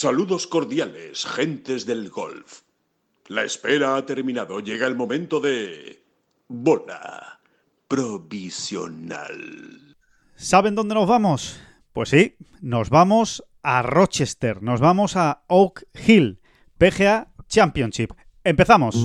Saludos cordiales, gentes del golf. La espera ha terminado. Llega el momento de... Bola provisional. ¿Saben dónde nos vamos? Pues sí, nos vamos a Rochester, nos vamos a Oak Hill, PGA Championship. Empezamos.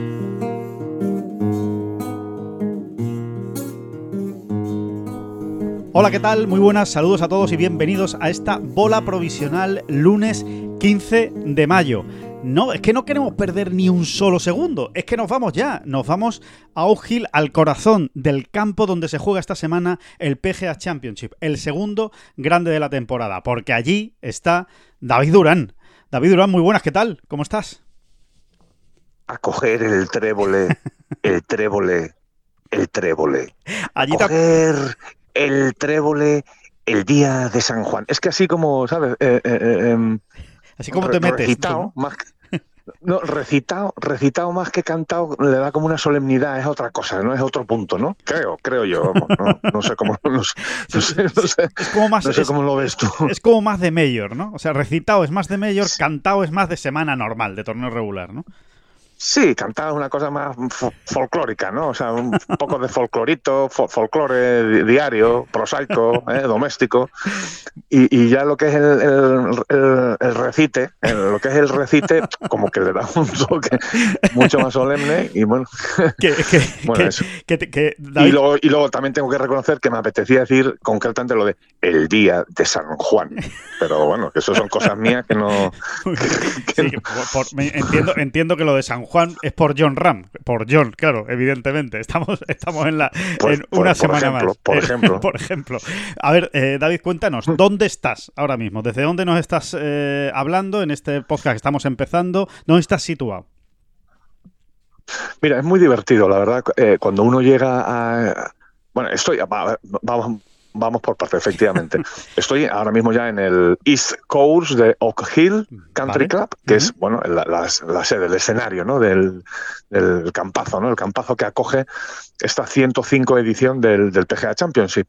Hola, ¿qué tal? Muy buenas, saludos a todos y bienvenidos a esta bola provisional lunes 15 de mayo. No, es que no queremos perder ni un solo segundo, es que nos vamos ya, nos vamos a Oak Hill, al corazón del campo donde se juega esta semana el PGA Championship, el segundo grande de la temporada, porque allí está David Durán. David Durán, muy buenas, ¿qué tal? ¿Cómo estás? a coger el trébole, el trébole, el trébole. Allí te- coger el trébole el día de San Juan. Es que así como, ¿sabes? Eh, eh, eh, em, Así como te metes. Recitado, más que- no, recitado, recitado más que cantado, le da como una solemnidad, es otra cosa, no es otro punto, ¿no? Creo, creo yo. vamos, No, no sé cómo, no sé, no sé, no sé, Es como más... no sé es- cómo lo ves tú. es como más de mayor, ¿no? O sea, recitado es más de mayor, cantado es más de semana normal, de torneo regular, ¿no? Sí, cantar una cosa más fo- folclórica, ¿no? O sea, un poco de folclorito, fo- folclore di- diario, prosaico, ¿eh? doméstico. Y, y ya lo que es el, el- el- el recite, lo que es el recite, como que le da un toque mucho más solemne. Y bueno, Que, que, Bueno, que- eso. que te- que y luego, y luego también tengo que reconocer que me apetecía decir concretamente lo de el día de San Juan. Pero bueno, que eso son cosas mías que no. Sí, por- por- me- entiendo, entiendo que lo de San Juan es por John Ram, por John, claro, evidentemente. Estamos, estamos en la Pues, en una por semana ejemplo, más. por ejemplo. por ejemplo. A ver, eh, David, cuéntanos, ¿dónde estás ahora mismo? ¿Desde dónde nos estás eh, hablando en este podcast que estamos empezando? ¿Dónde estás situado? Mira, es muy divertido, la verdad, eh, cuando uno llega a... Bueno, estoy... va- Vamos, vamos por partes, efectivamente. Estoy ahora mismo ya en el East Coast de Oak Hill Vale. Country Club, que es, bueno, la, la- la sede, el escenario, ¿no? Del, del campazo, ¿no? El campazo que acoge esta 105 edición del, del PGA Championship.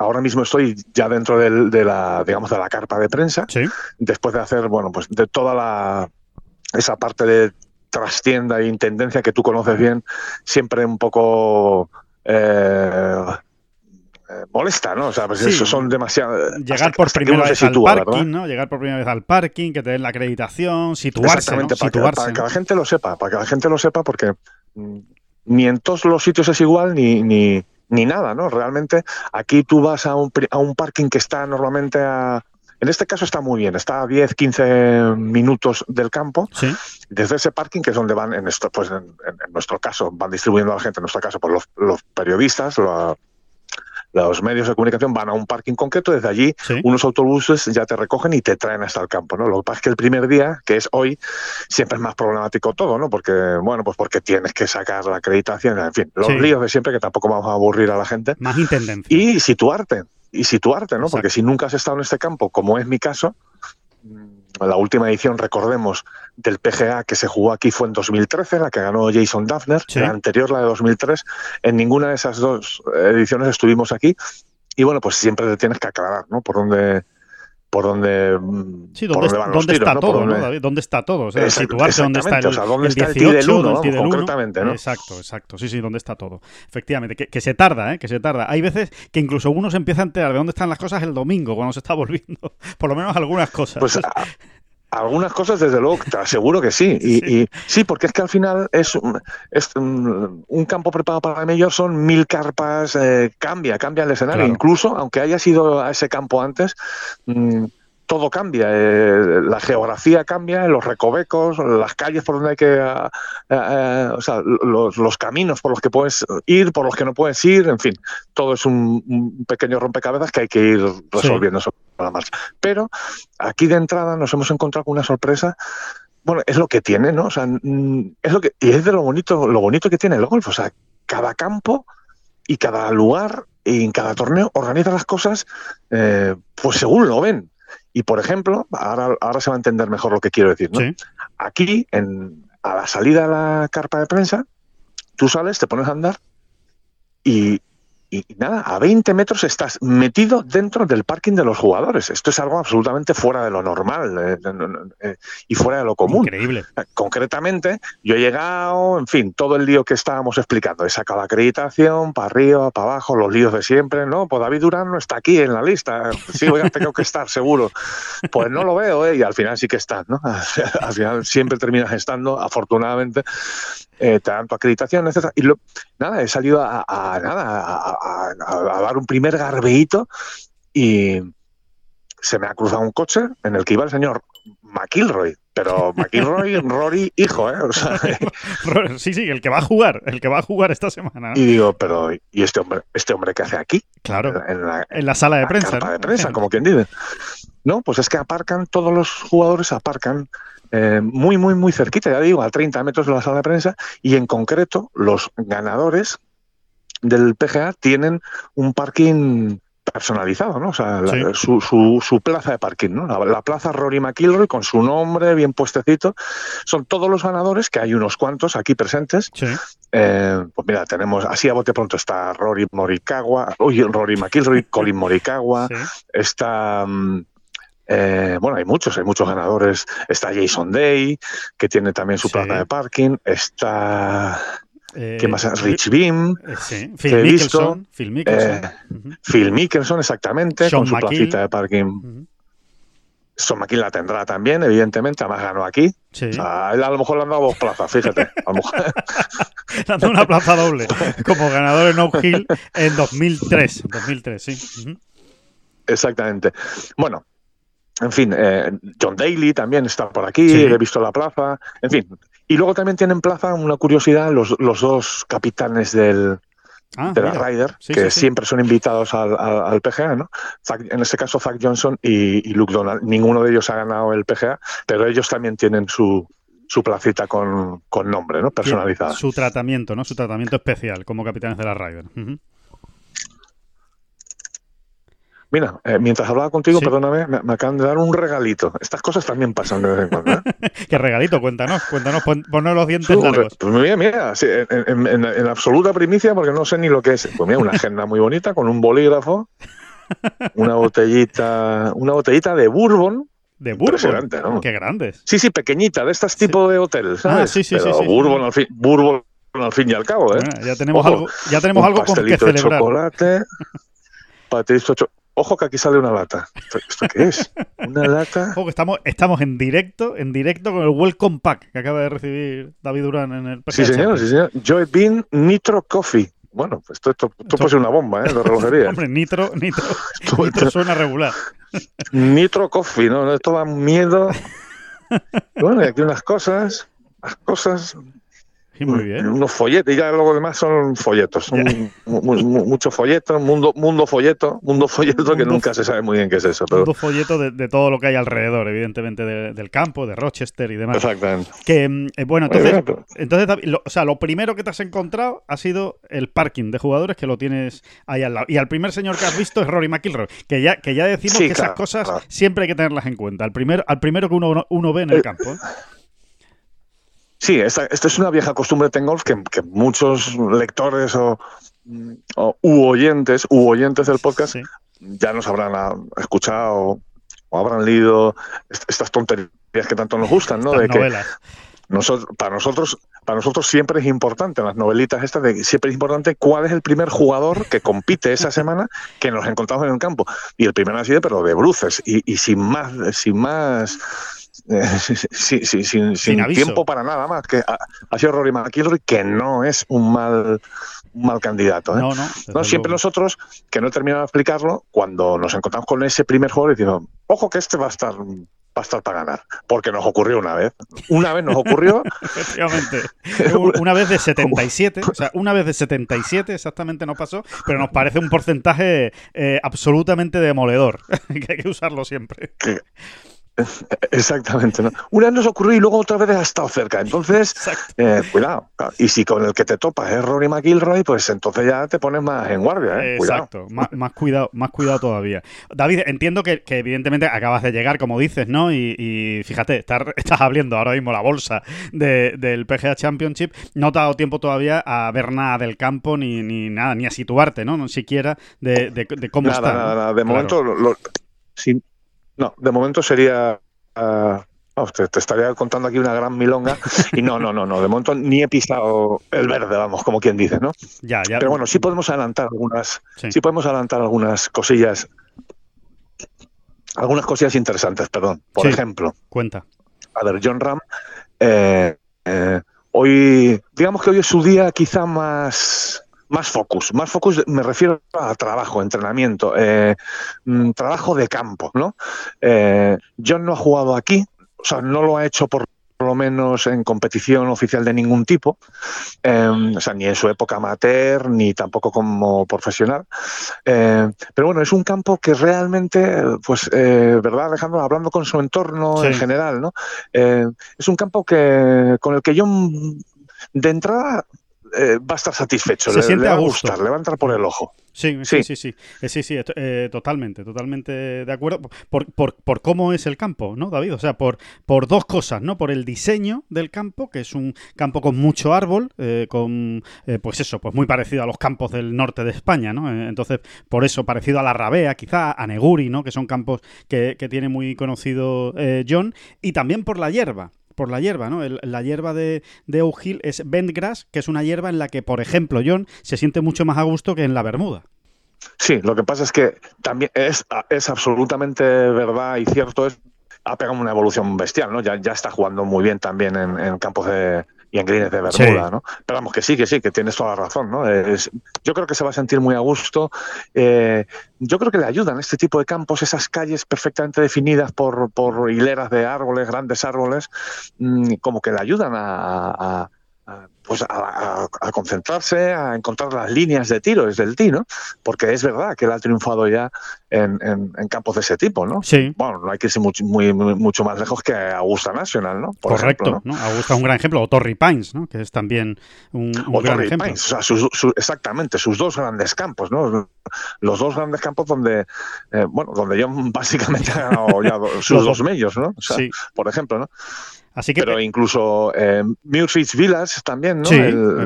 Ahora mismo estoy ya dentro del- de la, digamos, de la carpa de prensa Sí. después de hacer, bueno, pues de toda la esa parte de trastienda e intendencia que tú conoces bien, siempre un poco eh, molesta, ¿no? O sea, pues Sí. eso son demasiado Llegar hasta- por que primera vez al parking, ¿verdad? ¿no? Llegar por primera vez al parking, que te den la acreditación, situarse, ¿no? Exactamente, para, que, Situarse, para que ¿no? la gente lo sepa, para que la gente lo sepa, porque mm, ni en todos los sitios es igual, ni, ni, ni nada, ¿no? Realmente aquí tú vas a un, a un parking que está normalmente a... En este caso está muy bien, está a 10, 15 minutos del campo. Sí. Desde ese parking, que es donde van, en, esto, pues en, en- en nuestro caso, van distribuyendo a la gente, en nuestro caso, pues los, los periodistas, la- los medios de comunicación van a un parking concreto, desde allí Sí. unos autobuses ya te recogen y te traen hasta el campo, ¿no? Lo que pasa es que el primer día, que es hoy, siempre es más problemático todo, ¿no? Porque, bueno, pues porque tienes que sacar la acreditación, en fin, los Sí. líos de siempre que tampoco vamos a aburrir a la gente. Más intendencia. Y situarte, y situarte, ¿no? Porque si nunca has estado en este campo, como es mi caso, la última edición, recordemos, del PGA que se jugó aquí fue en 2013, la que ganó Jason Sí. la anterior, la de 2003. En ninguna de esas dos ediciones estuvimos aquí. Y bueno, pues siempre te tienes que aclarar, ¿no? Por dónde, por dónde, Sí, por ¿dónde, dónde van los dónde tiros, está ¿no? Todo, ¿no, dónde- David? ¿Dónde está todo? O sea, situarse dónde está el, o sea, dónde el está el 18, tee del uno, el vamos, tee del uno. concretamente, ¿no? Exacto, exacto. Sí, sí, dónde está todo. Efectivamente, que, que se tarda, ¿eh? Que se tarda. Hay veces que incluso uno se empieza a enterar de dónde están las cosas el domingo, cuando se está volviendo. Por lo menos algunas cosas. Pues a- algunas cosas, desde luego, te aseguro que sí. Y, Sí. y- sí, porque es que al final es, un- es un, un campo preparado para el mayor, son mil carpas, eh, cambia, cambia el escenario. Claro. Incluso, aunque haya sido a ese campo antes, mm, todo cambia. eh, la geografía cambia, los recovecos, las calles por donde hay que. ah, ah, o sea, los, los caminos por los que puedes ir, por los que no puedes ir, en fin, todo es un, un pequeño rompecabezas que hay que ir resolviendo. la marcha. Pero aquí de entrada nos hemos encontrado con una sorpresa. Bueno, es lo que tiene, ¿no? O sea, mm, es lo que y es de lo bonito, lo bonito que tiene el golf. O sea, cada campo y cada lugar y en cada torneo organiza las cosas, eh, pues según lo ven. Y por ejemplo, ahora, ahora se va a entender mejor lo que quiero decir, ¿no? Sí. Aquí, en, a la salida de la carpa de prensa, tú sales, te pones a andar y, y nada, a 20 metros estás metido dentro del parking de los jugadores. Esto es algo absolutamente fuera de lo normal eh, eh, y fuera de lo común. Increíble. Concretamente, yo he llegado, en fin, todo el lío que estábamos explicando. He sacado la acreditación, para arriba, para abajo, los líos de siempre. No, pues David Durán no está aquí en la lista. Sí, voy a tener que estar, seguro. Pues no lo veo, ¿eh? Y al final sí que estás, ¿no? Al final siempre terminas estando, afortunadamente. Eh, te dan tu acreditación, etc. Y lo, nada, he salido a, a nada, a, a, a, dar un primer garbeíto y se me ha cruzado un coche en el que iba el señor McIlroy, pero McIlroy, Rory, hijo, ¿eh? O sea, sí, sí, el que va a jugar, el que va a jugar esta semana. Y digo, pero ¿y este hombre, este hombre qué hace aquí? Claro, en la, en la sala de la prensa. de prensa, como quien dice. No, pues es que aparcan, todos los jugadores aparcan eh, muy, muy, muy cerquita, ya digo, a 30 metros de la sala de prensa, y en concreto los ganadores del PGA tienen un parking personalizado, ¿no? O sea, la- su, su, su plaza de parking, ¿no? La, la plaza Rory McIlroy con su nombre bien puestecito. Son todos los ganadores, que hay unos cuantos aquí presentes. Sí. Eh, pues mira, tenemos, así a bote pronto está Rory Morikawa, uy, Rory McIlroy, Colin Morikawa, sí. está... mm, eh, bueno, hay muchos, hay muchos ganadores. Está Jason Day, que tiene también su plaza de parking. Está. Eh, ¿Quién más? Rich Beam, eh, sí. Phil he visto, Mickelson. Phil Mickelson. eh, Ujú, Phil Mickelson, exactamente, Sean con su placita de parking. ujú. Son McKill la tendrá también, evidentemente, además ganó aquí. Sí. O sea, a él a lo mejor le han dado dos plazas, fíjate. A lo mejor, Dando una plaza doble como ganador en Oak Hill en 2003. 2003, sí. Exactamente. Bueno, en fin, eh, John Daly también está por aquí, Sí. he visto la plaza, en fin. Y luego también tienen plaza, una curiosidad, los, los dos capitanes del, Ah, de la mira. Ryder, Sí, que sí, sí. siempre son invitados al, al- al PGA, ¿no? En este caso, Zach Johnson y, y Luke Donald. Ninguno de ellos ha ganado el PGA, pero ellos también tienen su, su placita con, con nombre, ¿no? Personalizada. Su tratamiento, ¿no? Su tratamiento especial como capitanes de la Ryder. Ujú. Mira, eh, mientras hablaba contigo, Sí. perdóname, me, me acaban de dar un regalito. Estas cosas también pasan de vez en cuando. ¿eh? Qué regalito, cuéntanos, cuéntanos, pon, ponnos los dientes Sí, largos. pues mira, mira, sí, en, en- en- en absoluta primicia, porque no sé ni lo que es. Pues mira, una agenda muy bonita con un bolígrafo, una botellita, una botellita de bourbon, De Bourbon. ¿no? Qué grandes. Sí, sí, pequeñita, de estas tipo de hotel, ¿sabes? Ah, sí, sí, Pero sí, sí, sí. Bourbon, Al fin, Bourbon al fin y al cabo, ¿eh? Bueno, ya tenemos Ojo, algo, ya tenemos Un algo con que de celebrar. chocolate, de cho- Ojo que aquí sale una lata. ¿Esto, esto qué es? Una lata. Ojo, que estamos, estamos en directo, en directo con el Welcome Pack que acaba de recibir David Durán en el PGA Sí, señor, sí, señor. Joy Bean Nitro Coffee. Bueno, pues esto, esto, esto puede ser una bomba, ¿eh? De relojería. Hombre, Nitro, Nitro, Esto- Nitro suena regular. Nitro Coffee, ¿no? Esto da miedo. Bueno, y aquí unas cosas, las cosas, Sí, muy bien. unos folletos, y ya luego demás son folletos, son mu- mu- mu- mucho folleto, mundo, mundo folleto, mundo folleto que Mundo nunca se sabe muy bien qué es eso, pero Un folleto de, de todo lo que hay alrededor, evidentemente, de- del campo, de Rochester y demás. exactamente. Que, eh, bueno, entonces, bien, pero- entonces lo- o sea, lo primero que te has encontrado ha sido el parking de jugadores que lo tienes ahí al lado. Y al primer señor que has visto es Rory McIlroy, que ya, que ya decimos Sí, que claro, esas cosas claro. siempre hay que tenerlas en cuenta. Al, primer, al primero que uno, uno ve en el Eh, campo. ¿eh? Sí, esta, esta es una vieja costumbre de Tengolf que, que muchos lectores o, o u oyentes, u oyentes del podcast Sí. ya nos habrán ah, escuchado o habrán leído est- estas tonterías que tanto nos gustan, ¿no? Estas de que nosotros, para nosotros, para nosotros siempre es importante, en las novelitas estas, de, siempre es importante cuál es el primer jugador que compite esa semana que nos encontramos en el campo. Y el primero ha sido, pero de bruces, y, y sin más, sin más. sin, tiempo para nada más que ha, ha sido Rory McIlroy que no es un mal un mal candidato ¿eh? No, no. No, siempre luego. nosotros, que no he terminado de explicarlo, cuando nos encontramos con ese primer jugador, decimos, ojo que este va a estar, va va a estar para ganar. Porque nos ocurrió una vez. Una vez nos ocurrió. Efectivamente. Una vez de 77, o sea, una vez de 77 exactamente nos pasó, pero nos parece un porcentaje eh, absolutamente demoledor, que hay que usarlo siempre. Exactamente. ¿no? Una vez nos ocurrió y luego otra vez ha estado cerca. Entonces, eh, cuidado. Y si con el que te topas es Rory McIlroy, pues entonces ya te pones más en guardia. ¿eh? Exacto. Más, cuidado, más cuidado todavía. David, entiendo que, evidentemente acabas de llegar, como dices, ¿no? Y, fíjate, estás, estás, abriendo ahora mismo la bolsa del PGA Championship. No te ha dado tiempo todavía a ver nada del campo ni, ni nada, ni a situarte, ¿no? Ni siquiera de, cómo está. Nada, nada. De momento, lo, no, de momento sería. Uh, te, estaría contando aquí una gran milonga. Y no, no, no, no. De momento ni he pisado el verde, vamos, como quien dice, ¿no? Ya, ya. Pero bueno, sí podemos adelantar algunas. Sí, podemos adelantar algunas cosillas. Algunas cosillas interesantes, perdón. Por ejemplo. Cuenta. A ver, John Ram. Eh, eh, hoy, digamos que hoy es su día quizá más más focus, más focus me refiero a trabajo, entrenamiento, eh, mm, trabajo de campo, ¿no? Eh, John no ha jugado aquí, o sea, no lo ha hecho por lo menos en competición oficial de ningún tipo, em, o sea, ni en su época amateur, ni tampoco como profesional. Eh, pero bueno, es un campo que realmente, pues, ¿verdad, Alejandro? Hablando con su entorno en general, ¿no? es un campo que con el que yo de entrada eh, va a estar satisfecho. Se le, siente le va a gustar, le va a entrar por el ojo. Sí, sí, sí, sí, sí, sí, eh, totalmente, totalmente de acuerdo. Por, por, por, cómo es el campo, ¿no, David? O sea, por, por dos cosas, ¿no? Por el diseño del campo, que es un campo con mucho árbol, eh, con, pues eso, pues muy parecido a los campos del norte de España, ¿no? entonces, por eso, parecido a la Rabea, quizá, a Neguri, ¿no? Que son campos que, que tiene muy conocido John, y también por la hierba por la hierba, ¿no? la hierba de, de Hill es bentgrass, que es una hierba en la que, por ejemplo, John se siente mucho más a gusto que en la Bermuda. Sí, lo que pasa es que también es, es absolutamente verdad y cierto, es, ha pegado una evolución bestial, ¿no? Ya, ya está jugando muy bien también en campos de, y en Grines de Bermuda, ¿no? Pero vamos, que sí, que sí, que tienes toda la razón, ¿no? yo creo que se va a sentir muy a gusto. Eh, yo creo que le ayudan este tipo de campos, esas calles perfectamente definidas por, por hileras de árboles, grandes árboles, mm, como que le ayudan a pues a, concentrarse, a encontrar las líneas de tiro desde el tiro, porque es verdad que él ha triunfado ya en, campos de ese tipo, ¿no? Sí. Bueno, no hay que irse mucho, muy, mucho más lejos que Augusta National, ¿no? Correcto, ¿no? Augusta es un gran ejemplo, o Torrey Pines, ¿no? Que es también un, gran ejemplo. Pines, o sea, exactamente, sus dos grandes campos, ¿no? Los dos grandes campos donde, eh, bueno, donde yo básicamente ha ganado ya sus dos medios, ¿no? O sea, sí. Por ejemplo, ¿no? Pero incluso eh, Village también, ¿no?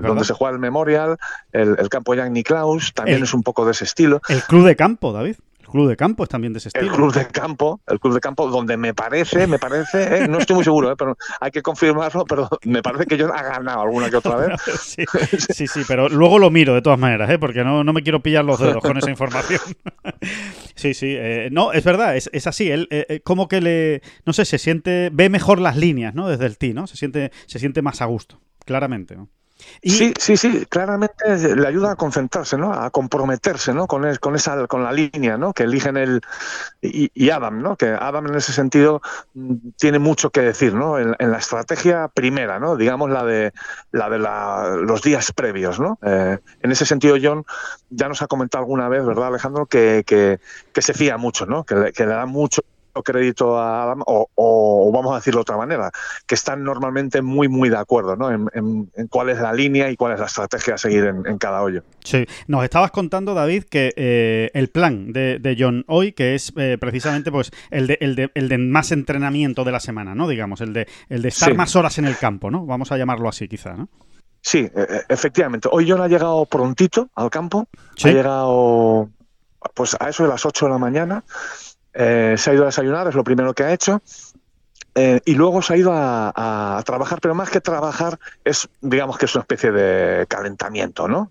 donde se juega el Memorial, el, campo Jan Niklaus, también es un poco de ese estilo. El club de campo, David club de campo es también de ese estilo. El club de campo, el club de campo, donde me parece, me parece, ¿eh? no estoy muy seguro, ¿eh? pero hay que confirmarlo, pero me parece que yo ha ganado alguna que otra vez. sí, sí, pero luego lo miro de todas maneras, ¿eh? porque no, no me quiero pillar los dedos con esa información. sí, sí, eh, no, es verdad, es, es así, él como que le, no sé, se siente, ve mejor las líneas, ¿no? Desde el tee, ¿no? Se siente, se siente más a gusto, claramente, ¿no? Sí, sí, sí, claramente le ayuda a concentrarse, ¿no? A comprometerse, ¿no? Con, con esa, con la línea, ¿no? Que eligen el y, Adam, ¿no? Que Adam en ese sentido mm, tiene mucho que decir, ¿no? En, la estrategia primera, ¿no? Digamos la de la de los días previos, ¿no? Eh, en ese sentido, John ya nos ha comentado alguna vez, ¿verdad, Alejandro? Que, que, se fía mucho, ¿no? Que le da mucho crédito a Adam, o, vamos a decirlo de otra manera, que están normalmente muy, muy de acuerdo ¿no? en, cuál es la línea y cuál es la estrategia a seguir en, cada hoyo. Sí, nos estabas contando, David, que eh, el plan de, John hoy, que es eh, precisamente pues el de, el, de, el de más entrenamiento de la semana, ¿no? Digamos, el de, el de estar más horas en el campo, ¿no? Vamos a llamarlo así, quizá, ¿no? Sí, e, e, efectivamente. Hoy John ha llegado prontito al campo, ha llegado pues a eso de las 8 de la mañana eh, se ha ido a desayunar, es lo primero que ha hecho. Eh, y luego se ha ido a, trabajar, pero más que trabajar, es, digamos que es una especie de calentamiento, ¿no?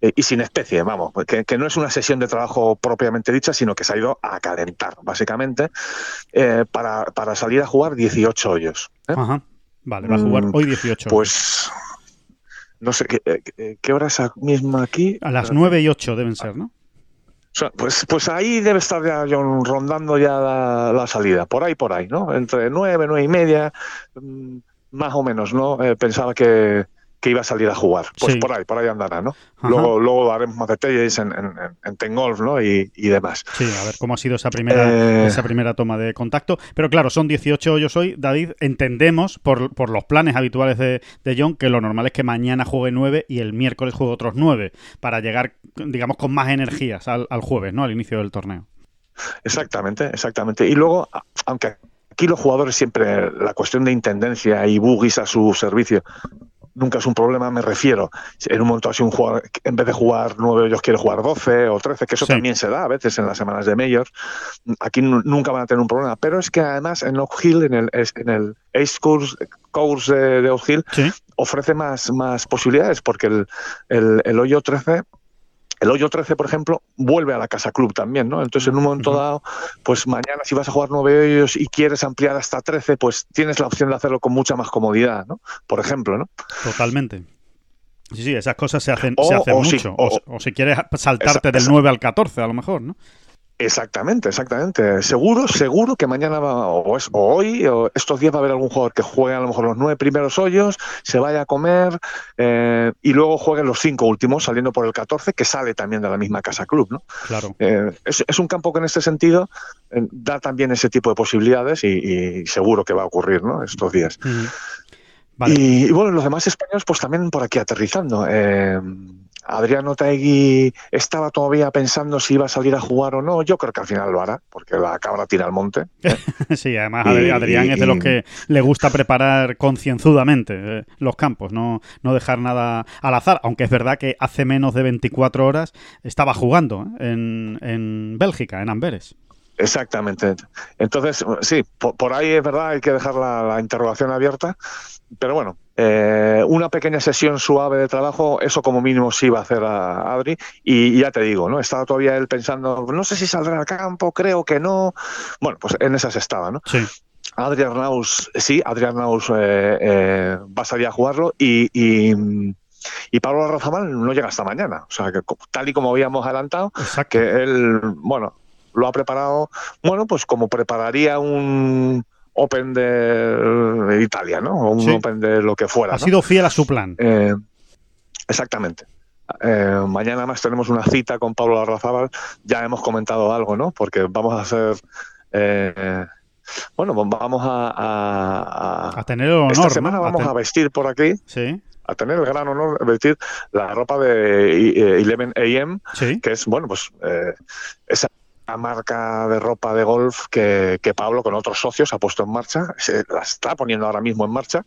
Eh, y sin especie, vamos, que, no es una sesión de trabajo propiamente dicha, sino que se ha ido a calentar, básicamente, para, para, salir a jugar 18 hoyos. Ajá. Vale, va a jugar mm, hoy 18. Pues no sé, ¿qué, qué hora es misma aquí? A las 9 y 8 deben ser, ¿no? Pues, pues ahí debe estar ya rondando ya la, salida, por ahí, por ahí, ¿no? Entre nueve, nueve y media, mm, más o menos, ¿no? Eh, pensaba que, que iba a salir a jugar. Pues por ahí, por ahí andará, ¿no? Luego, luego daremos más detalles en, en, en Tengolf, ¿no? Y, y, demás. Sí, a ver cómo ha sido esa primera, eh, esa primera toma de contacto. Pero claro, son 18 yo soy, David, entendemos por, por los planes habituales de, de, John que lo normal es que mañana juegue 9 y el miércoles juegue otros 9 para llegar, digamos, con más energías al, al jueves, ¿no? Al inicio del torneo. Exactamente, exactamente. Y luego, aunque aquí los jugadores siempre la cuestión de intendencia y buggies a su servicio nunca es un problema, me refiero. En un momento así un jugador, en vez de jugar nueve ellos quiere jugar 12 o 13, que eso también se da a veces en las semanas de Majors. Aquí nunca van a tener un problema. Pero es que además en Oak Hill, en el, en el Ace Course, course de, Oak Hill, ofrece más, más posibilidades porque el, el, el hoyo 13 el hoyo 13, por ejemplo, vuelve a la casa club también, ¿no? Entonces, en un momento dado, pues mañana si vas a jugar nueve hoyos y quieres ampliar hasta 13, pues tienes la opción de hacerlo con mucha más comodidad, ¿no? Por ejemplo, ¿no? Totalmente. Sí, sí, esas cosas se hacen, se hacen mucho. o, o, si quieres saltarte del 9 al 14, a lo mejor, ¿no? Exactamente, exactamente. Seguro, seguro que mañana va, o, es, hoy, o estos días va a haber algún jugador que juegue a lo mejor los nueve primeros hoyos, se vaya a comer eh, y luego juegue los cinco últimos, saliendo por el 14, que sale también de la misma casa club, ¿no? Claro. Eh, es, un campo que en este sentido eh, da también ese tipo de posibilidades y, seguro que va a ocurrir, ¿no? Estos días. Y, y, bueno, los demás españoles, pues también por aquí aterrizando. Adriano Taegui estaba todavía pensando si iba a salir a jugar o no. Yo creo que al final lo hará, porque la cabra tira al monte. ¿eh? sí, además Adrián es de los que le gusta preparar concienzudamente eh, los campos, no, no dejar nada al azar, aunque es verdad que hace menos de 24 horas estaba jugando ¿eh? en, en Bélgica, en Amberes. Exactamente. Entonces, sí, por, ahí es verdad, hay que dejar la interrogación abierta, pero bueno, eh, una pequeña sesión suave de trabajo, eso como mínimo sí va a hacer a Adri. Y, ya te digo, ¿no? Estaba todavía él pensando, no sé si saldrá al campo, creo que no. Bueno, pues en esas estaba, ¿no? Sí. Adrián Naus, sí, Adrián Naus eh, eh, va a salir a jugarlo y, y, Pablo Arrazamal no llega hasta mañana. O sea, que tal y como habíamos adelantado, que él, bueno, lo ha preparado, bueno, pues como prepararía un, Open de Italia, ¿no? O un Open de lo que fuera. Ha sido fiel a su plan. Eh, exactamente. Eh, mañana más tenemos una cita con Pablo Arrazábal. Ya hemos comentado algo, ¿no? Porque vamos a hacer. Eh, bueno, vamos a, a, tener el honor. Esta semana vamos a, vestir por aquí. Sí a tener el gran honor de vestir la ropa de Eleven AM, que es, bueno, pues esa marca de ropa de golf que, Pablo con otros socios ha puesto en marcha, se la está poniendo ahora mismo en marcha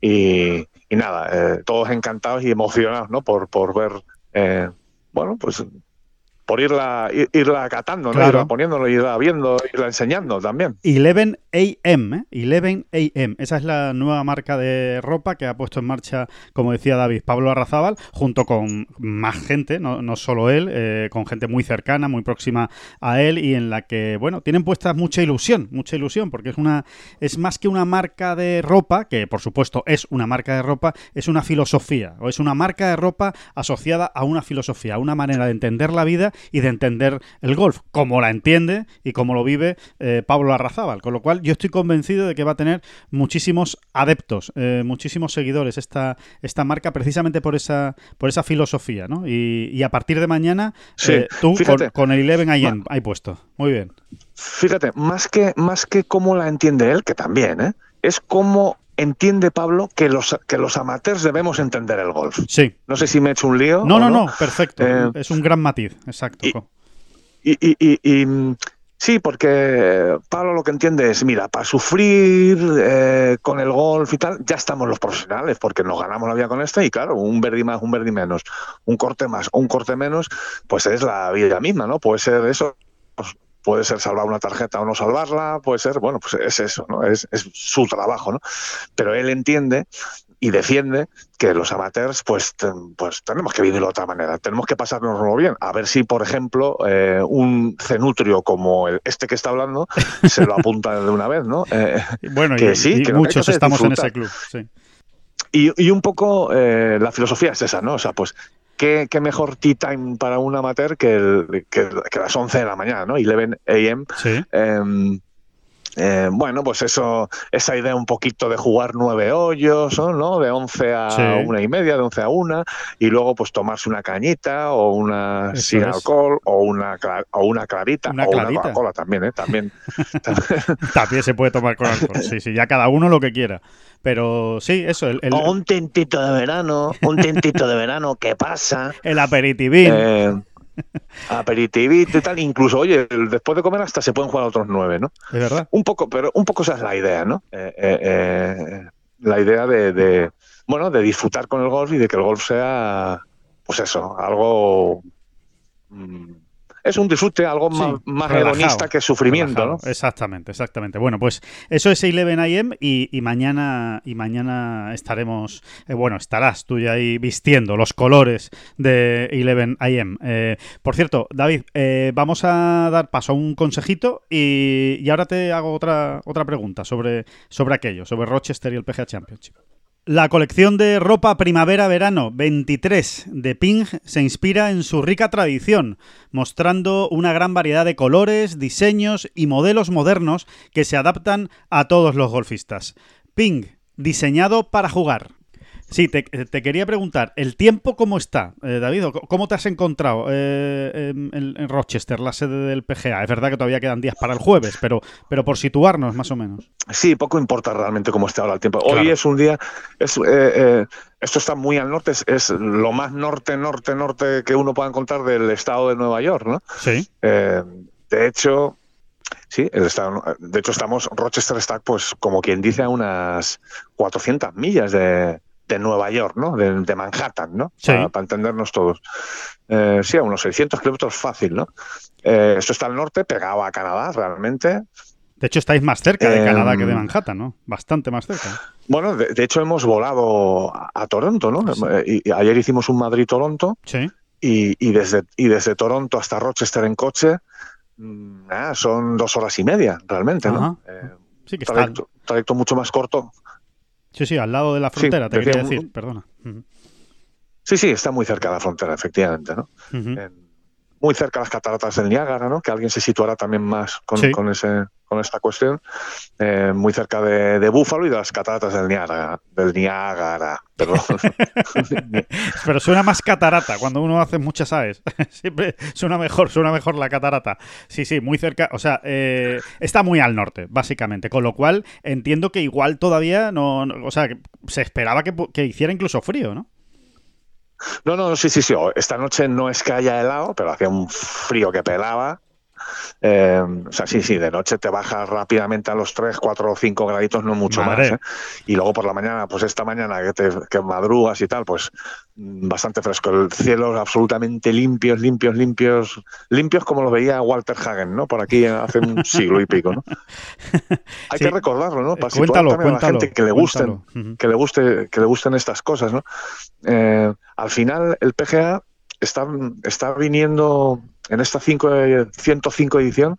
y, nada, eh, todos encantados y emocionados ¿no? por, por ver, eh, bueno, pues por irla, irla acatando, ¿no? irla poniéndolo, irla viendo, irla enseñando también. 11 AM, ¿eh? 11 AM. Esa es la nueva marca de ropa que ha puesto en marcha, como decía David, Pablo Arrazábal, junto con más gente, no, no solo él, eh, con gente muy cercana, muy próxima a él y en la que, bueno, tienen puesta mucha ilusión, mucha ilusión, porque es una es más que una marca de ropa, que por supuesto es una marca de ropa, es una filosofía, o es una marca de ropa asociada a una filosofía, a una manera de entender la vida y de entender el golf, como la entiende y como lo vive eh, Pablo Arrazábal. Con lo cual yo estoy convencido de que va a tener muchísimos adeptos, eh, muchísimos seguidores esta, esta marca precisamente por esa, por esa filosofía. ¿no? Y, a partir de mañana eh, tú con, el Eleven ahí, en, ahí puesto. Muy bien. Fíjate, más que, más que cómo la entiende él, que también, ¿eh? es cómo entiende Pablo que los, que los amateurs debemos entender el golf. Sí. No sé si me he hecho un lío. No, no, no, perfecto. Eh, es un gran matiz, exacto. Y, y, sí, porque Pablo lo que entiende es, mira, para sufrir eh, con el golf y tal, ya estamos los profesionales, porque nos ganamos la vida con este y claro, un verdi más, un verdi menos, un corte más o un corte menos, pues es la vida misma, ¿no? Puede ser eso, pues, puede ser salvar una tarjeta o no salvarla, puede ser, bueno, pues es eso, ¿no? Es, su trabajo, ¿no? Pero él entiende y defiende que los amateurs pues, pues tenemos que vivirlo de otra manera, tenemos que pasárnoslo bien, a ver si por ejemplo eh, un cenutrio como el, este que está hablando se lo apunta de una vez, ¿no? Eh, bueno, que sí, que muchos estamos en ese club, sí. Y, y un poco eh, la filosofía es esa, ¿no? O sea, pues qué, qué mejor tea time para un amateur que, el- que, que las 11 de la mañana, ¿no? 11 a.m. Sí. Em, eh, bueno, pues eso, esa idea un poquito de jugar nueve hoyos, ¿no? ¿no? De 11 a Sí. una y media, de 11 a una, y luego pues tomarse una cañita o una Eso sin es. alcohol o una, o una clarita Una o clarita. una Coca-Cola también, ¿eh? También. También se puede tomar con alcohol. Sí, sí, ya cada uno lo que quiera. Pero sí, eso, el, el, o un tintito de verano, un tintito de verano, ¿qué pasa? el aperitivín. Eh, aperitivito y tal, incluso, oye, después de comer hasta se pueden jugar otros nueve, ¿no? Es verdad. Un poco, pero un poco esa es la idea, ¿no? Eh, eh, eh, la idea de, de, bueno, de disfrutar con el golf y de que el golf sea, pues eso, algo... mm, es un disfrute, algo Sí, más, más hedonista que sufrimiento, relajado. ¿no? Exactamente, exactamente. Bueno, pues eso es 11 AM y, y mañana y mañana estaremos, eh, bueno, estarás tú ya ahí vistiendo los colores de 11 AM. Eh, por cierto, David, eh, vamos a dar paso a un consejito y, y ahora te hago otra, otra pregunta sobre, sobre aquello, sobre Rochester y el PGA Championship. La colección de ropa primavera-verano 23 de Ping se inspira en su rica tradición, mostrando una gran variedad de colores, diseños y modelos modernos que se adaptan a todos los golfistas. Ping, diseñado para jugar. Sí, te, te quería preguntar, ¿el tiempo cómo está, eh, David? ¿O ¿Cómo te has encontrado eh, en, Rochester, la sede del PGA? Es verdad que todavía quedan días para el jueves, pero, pero por situarnos más o menos. Sí, poco importa realmente cómo esté ahora el tiempo. Hoy Claro. es un día, es, eh, eh, esto está muy al norte, es, es lo más norte, norte, norte que uno pueda encontrar del estado de Nueva York, ¿no? Sí, Eh, de hecho, sí, el estado, de hecho estamos, Rochester está, pues, como quien dice, a unas 400 millas de, de Nueva York, ¿no? De, de Manhattan, ¿no? Sí. Para, para entendernos todos. Eh, sí, a unos 600 kilómetros fácil, ¿no? Eh, esto está al norte, pegado a Canadá, realmente. De hecho, estáis más cerca de Em, Canadá que de Manhattan, ¿no? Bastante más cerca. Bueno, de, de hecho hemos volado a, a Toronto, ¿no? Eh, Y, y ayer hicimos un Madrid-Toronto Sí. y, y desde, y desde Toronto hasta Rochester en coche mm, ah, son dos horas y media, realmente, ¿no? Eh, Sí, que está. trayecto mucho más corto. Sí, sí, al lado de la Sí, frontera, te decía quería decir, perdona. Sí, sí, está muy cerca de la frontera, efectivamente, ¿no? muy cerca de las cataratas del Niágara, ¿no? Que alguien se situará también más con, Sí. con ese, con esta cuestión. Eh, muy cerca de, de Búfalo y de las cataratas del Niágara. Del Niágara, perdón. Pero suena más catarata cuando uno hace muchas aves. Siempre suena mejor, suena mejor la catarata. Sí, sí, muy cerca. O sea, eh, está muy al norte, básicamente. Con lo cual, entiendo que igual todavía no. no- o sea, se esperaba que, que hiciera incluso frío, ¿no? No, no, sí, sí, sí. Esta noche no es que haya helado, pero hacía un frío que pelaba. Eh, o sea, sí, sí, de noche te baja rápidamente a los 3, 4 o 5 graditos, no mucho Madre. más. ¿eh? Y luego por la mañana, pues esta mañana que, te, que madrugas y tal, pues mm, bastante fresco. El cielo es absolutamente limpios, limpios, limpios, limpios como lo veía Walter Hagen, ¿no? Por aquí hace un siglo y pico, ¿no? Hay Sí. que recordarlo, ¿no? Para cuéntalo, también a la cuéntalo. gente que le gusten cuéntalo. Que le guste que le gusten estas cosas no Eh, al final el PGA está, está viniendo en esta cinco- 105 edición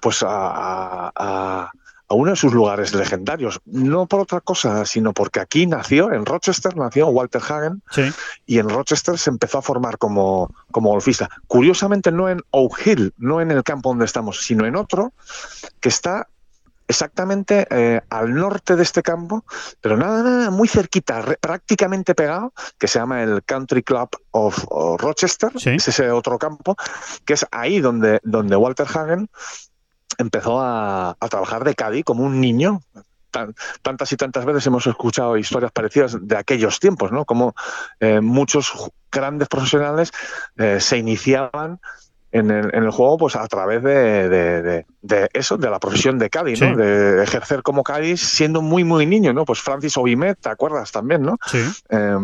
pues a, a- a- uno de sus lugares legendarios. No por otra cosa sino porque aquí nació en Rochester nació Walter Hagen Sí, y en Rochester se empezó a formar como, como golfista. Curiosamente no en Oak Hill no en el campo donde estamos sino en otro que está exactamente eh, al norte de este campo, pero nada, nada, muy cerquita, re- prácticamente pegado, que se llama el Country Club of, of Rochester, Sí. es ese otro campo, que es ahí donde, donde Walter Hagen empezó a, a trabajar de caddy como un niño. Tan- tantas y tantas veces hemos escuchado historias parecidas de aquellos tiempos, ¿no? Como eh, muchos grandes profesionales eh, se iniciaban en el, en el juego pues a través de, de- de- de eso, de la profesión de Cádiz, Sí. ¿no? De ejercer como Cádiz siendo muy, muy niño, ¿no? Pues Francis Obimet, ¿te acuerdas también, no? sí. Eh,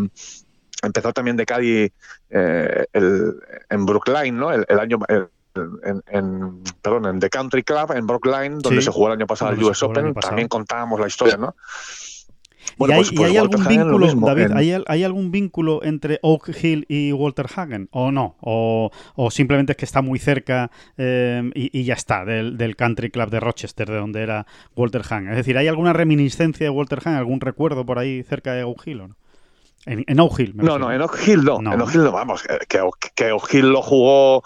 empezó también de Cádiz eh, el- en Brookline, ¿no? El, el año... en, en- perdón, en The Country Club, en Brookline, donde Sí, se jugó el año pasado el US Open, también contábamos la historia, ¿no? ¿Y hay, pues- y pues hay algún Hagen vínculo, mismo, David? en- ¿hay, al- hay algún vínculo entre Oak Hill y Walter Hagen? ¿O no? ¿O, o simplemente es que está muy cerca eh, y, y ya está, del, del Country Club de Rochester, de donde era Walter Hagen? Es decir, ¿hay alguna reminiscencia de Walter Hagen, algún recuerdo por ahí cerca de Oak Hill o no? En, en Oak Hill. me No, no, en Oak Hill no. No. En Oak Hill no, vamos, que, que, Oak- que Oak Hill lo jugó,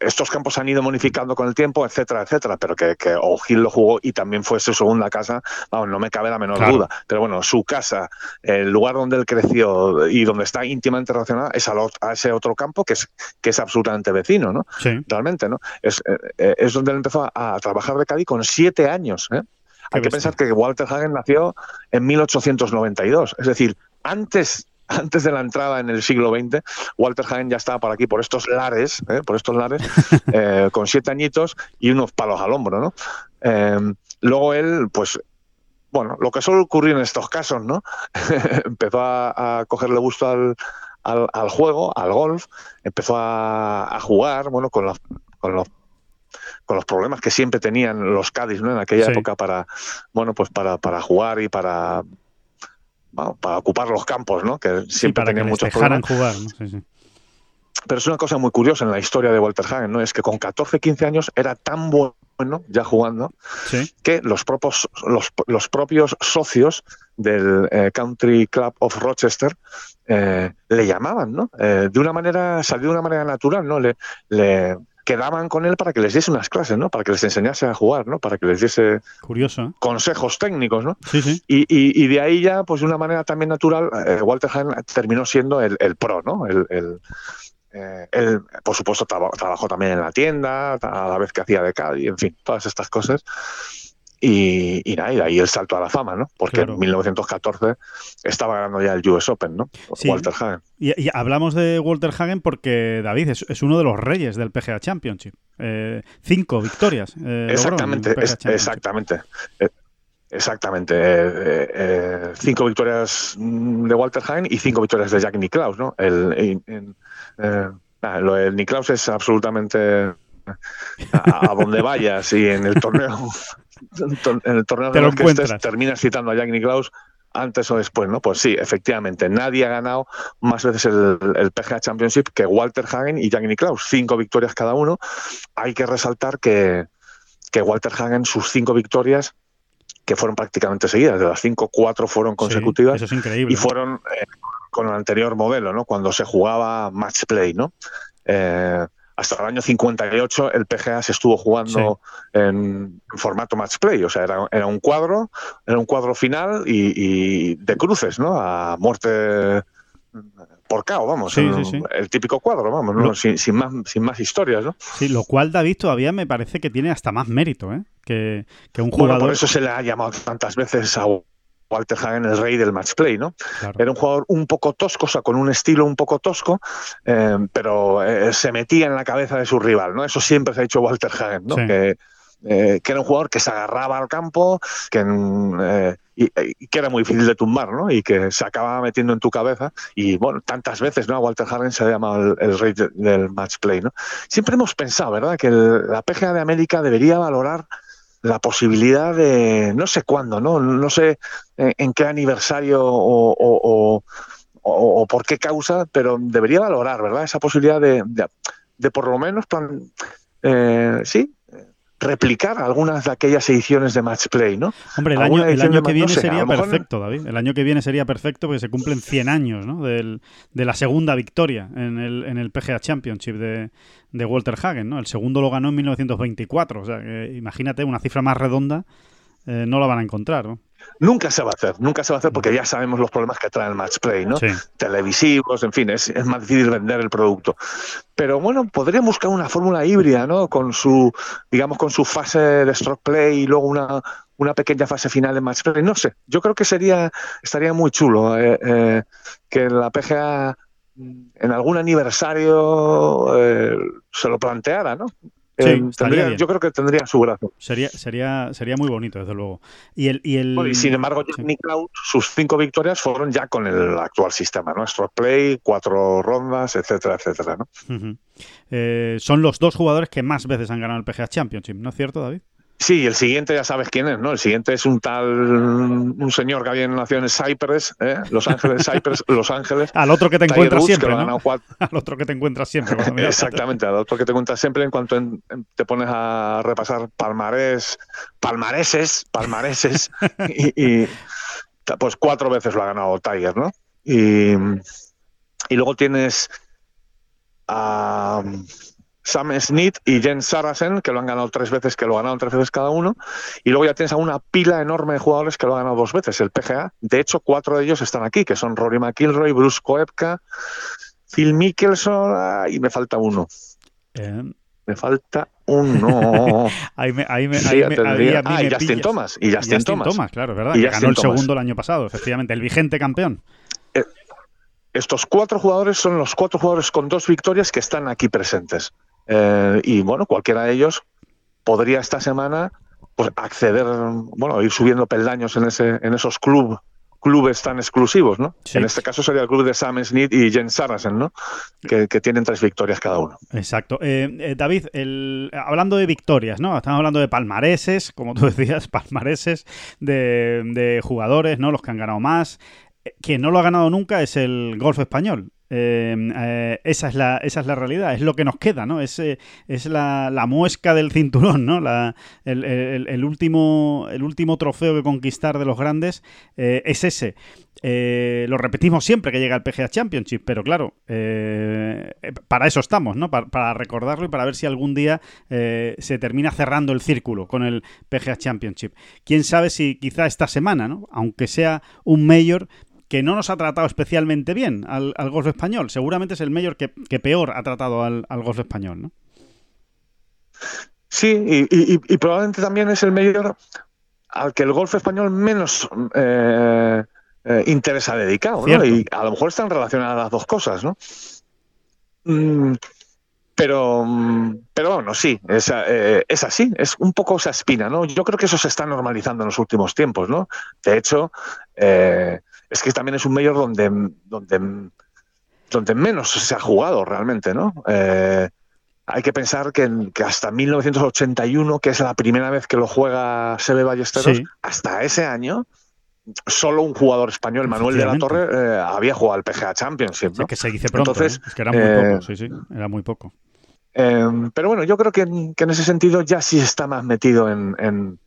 estos campos han ido modificando con el tiempo, etcétera, etcétera, pero que, que Oak Hill lo jugó y también fue su segunda casa, vamos, no me cabe la menor Claro. duda. Pero bueno, su casa, el lugar donde él creció y donde está íntimamente relacionada es a, lo- a ese otro campo que es, que es absolutamente vecino, ¿no? Sí. realmente, ¿no? Es, eh, eh, es donde él empezó a, a trabajar de Cádiz con siete años, ¿eh? Hay que bestia. pensar que Walter Hagen nació en 1892, es decir, antes, antes de la entrada en el siglo XX, Walter Hagen ya estaba por aquí, por estos lares, ¿eh? por estos lares, eh, con siete añitos y unos palos al hombro, ¿no? Eh, luego él, pues, bueno, lo que suele ocurrir en estos casos, ¿no? Empezó a, a cogerle gusto al, al, al juego, al golf, empezó a, a jugar, bueno, con los, con los con los problemas que siempre tenían los Cádiz, ¿no? En aquella Sí. época para, bueno, pues para, para jugar y para, para ocupar los campos, ¿no? Que Sí, siempre para que tenían muchos dejaran problemas. jugar. ¿no? Sí, sí. Pero es una cosa muy curiosa en la historia de Walter Hagen, ¿no? Es que con 14, 15 años era tan bueno ya jugando Sí. que los propios, los, los propios socios del eh, Country Club of Rochester eh, le llamaban, ¿no? Eh, de una manera, salió de una manera natural, ¿no? Le, le quedaban con él para que les diese unas clases, ¿no? Para que les enseñase a jugar, ¿no? Para que les diese Curioso, ¿eh? consejos técnicos, ¿no? Sí, sí. Y, y- y de ahí ya, pues de una manera también natural, eh, Walter Hagen terminó siendo el, el pro, ¿no? El, el, eh, él, por supuesto, traba- trabajó también en la tienda, a la vez que hacía de Cádiz, en fin, todas estas cosas. Y, y nada, y de ahí el salto a la fama, ¿no? Porque Claro. en 1914 estaba ganando ya el US Open, ¿no? Sí. Walter Hagen. Y, y hablamos de Walter Hagen porque David es, es uno de los reyes del PGA Championship. Eh, cinco victorias. eh, el Exactamente, es- exactamente. Eh, Exactamente. eh, eh, eh, cinco victorias mm, de Walter Hagen y cinco victorias de Jack Nicklaus, ¿no? El, eh, nada, lo de Nicklaus es absolutamente a, a donde vayas y en el torneo en el torneo en el que estés, terminas citando a Jack Nicklaus antes o después, ¿no? Pues sí, efectivamente, nadie ha ganado más veces el, el PGA Championship que Walter Hagen y Jack Nicklaus, cinco victorias cada uno. Hay que resaltar que, que Walter Hagen, sus cinco victorias, que fueron prácticamente seguidas, de las cinco, cuatro fueron Sí, consecutivas eso es increíble. y fueron eh, con el anterior modelo, ¿no? Cuando se jugaba match play, ¿no? Eh, hasta el año 58 el PGA se estuvo jugando en formato match play, o sea, era, era un cuadro, era un cuadro final y, y de cruces, ¿no? A muerte por KO, vamos, Sí, el, sí, sí. el típico cuadro, vamos, sin, sin más, sin más historias, ¿no? Sí, lo cual David todavía me parece que tiene hasta más mérito, ¿eh? Que, que un Bueno, jugador. por eso se le ha llamado tantas veces a Walter Hagen el rey del match play, ¿no? Claro. Era un jugador un poco tosco, o sea, con un estilo un poco tosco, eh, pero eh, se metía en la cabeza de su rival, ¿no? Eso siempre se ha dicho Walter Hagen, ¿no? Sí. Que, eh, que era un jugador que se agarraba al campo, que, mm, eh, y, y que era muy difícil de tumbar, ¿no? Y que se acababa metiendo en tu cabeza. Y bueno, tantas veces, ¿no? A Walter Hagen se ha llamado el, el rey de- del match play, ¿no? Siempre hemos pensado, ¿verdad? Que el- la PGA de América debería valorar la posibilidad de, no sé cuándo, ¿no? No sé en, en qué aniversario o, o- por qué causa, pero debería valorar, ¿verdad? Esa posibilidad de, de, por lo menos, eh, sí, replicar algunas de aquellas ediciones de Match Play, ¿no? Hombre, el año, el año que no viene sé, sería mejor- perfecto, David. El año que viene sería perfecto porque se cumplen 100 años ¿no? Del- de la segunda victoria en el, en el PGA Championship de, de Walter Hagen. ¿no? El segundo lo ganó en 1924. O sea, que imagínate, una cifra más redonda eh, no la van a encontrar. ¿no? Nunca se va a hacer, nunca se va a hacer porque ya sabemos los problemas que trae el Match Play, ¿no? Sí. televisivos, en fin, es, es más difícil vender el producto. Pero bueno, podría buscar una fórmula híbrida, ¿no? Con su, digamos, con su fase de stroke play y luego una, una pequeña fase final de match play. No sé, yo creo que sería, estaría muy chulo eh, eh, que la PGA mm, en algún aniversario eh, se lo planteara, ¿no? Sí, Eh, estaría tendría- bien. yo creo que tendría su brazo. Sería, sería, sería muy bonito, desde luego. Y el, y el... Bueno, y sin embargo, sí. Nicklaus, sus cinco victorias fueron ya con el actual sistema, ¿no? Stroke play, cuatro rondas, etcétera, etcétera, ¿no? Eh, son los dos jugadores que más veces han ganado el PGA Championship, ¿no es cierto, David? Sí, el siguiente ya sabes quién es, ¿no? El siguiente es un tal, un señor que había nacido en Cypress, ¿eh? Los Ángeles, Cypress, Los Ángeles. Al otro que te Tiger encuentras Woods, siempre, Al otro que te encuentras siempre. Exactamente, al otro que te cuentas siempre en cuanto en- en- te pones a repasar palmarés, palmareses, palmareses, y, y, pues cuatro veces lo ha ganado Tiger, ¿no? Y, y luego tienes a Sam Smith y Jen Sarasen, que lo han ganado tres veces, que lo ganaron tres veces cada uno. Y luego ya tienes a una pila enorme de jugadores que lo han ganado dos veces, el PGA. De hecho, cuatro de ellos están aquí, que son Rory McIlroy, Bruce Koepka, Phil Mickelson y me falta uno. Eh, Me falta uno. ahí me, ahí me, ahí me- ahí a mí ah, y me Justin pillas. Thomas. Y Justin, Thomas. claro, es verdad. Y que Justin ganó el Thomas. segundo el año pasado, efectivamente. El vigente campeón. Estos cuatro jugadores son los cuatro jugadores con dos victorias que están aquí presentes. Eh, y bueno, cualquiera de ellos podría esta semana pues acceder, bueno, ir subiendo peldaños en ese, en esos club, clubes tan exclusivos, ¿no? Sí. En este caso sería el club de Sam Smith y Jen Sarasen, ¿no? Que, que tienen tres victorias cada uno. Exacto. Eh, eh, David, el- hablando de victorias, ¿no? Estamos hablando de palmareses, como tú decías, palmareses de, de jugadores, ¿no? Los que han ganado más. Quien no lo ha ganado nunca es el golf español. Eh, eh, esa, es la, esa es la realidad, es lo que nos queda, ¿no? Es, eh, es la, la muesca del cinturón, ¿no? La- el, el- último, el último trofeo que conquistar de los grandes eh, es ese. Lo repetimos siempre que llega el PGA Championship, pero claro, para eso estamos, ¿no? Para, para recordarlo y para ver si algún día se termina cerrando el círculo con el PGA Championship. Quién sabe si quizá esta semana, ¿no? Aunque sea un mayor que no nos ha tratado especialmente bien al, al golf español. Seguramente es el mayor que, que peor ha tratado al, al golf español, ¿no? Sí, y, y- y- y probablemente también es el mayor al que el golf español menos eh, eh, interés ha dedicado. Y a lo mejor están relacionadas las dos cosas, ¿no? Mm, pero, mm, pero bueno, sí, es, eh, es así, es un poco esa espina, ¿no? Yo creo que eso se está normalizando en los últimos tiempos, ¿no? De hecho, eh, es que también es un mayor donde, donde, donde menos se ha jugado realmente, ¿no? Eh, hay que pensar que, hasta 1981, que es la primera vez que lo juega Sebe Ballesteros, Sí. hasta ese año, solo un jugador español, Manuel de la Torre, eh, había jugado al PGA Championship. Sí, ¿no? que se dice pronto, Entonces, ¿eh? es que era muy eh, poco, sí, sí, era muy poco. Pero bueno, yo creo que, en- que en ese sentido ya sí está más metido en, en,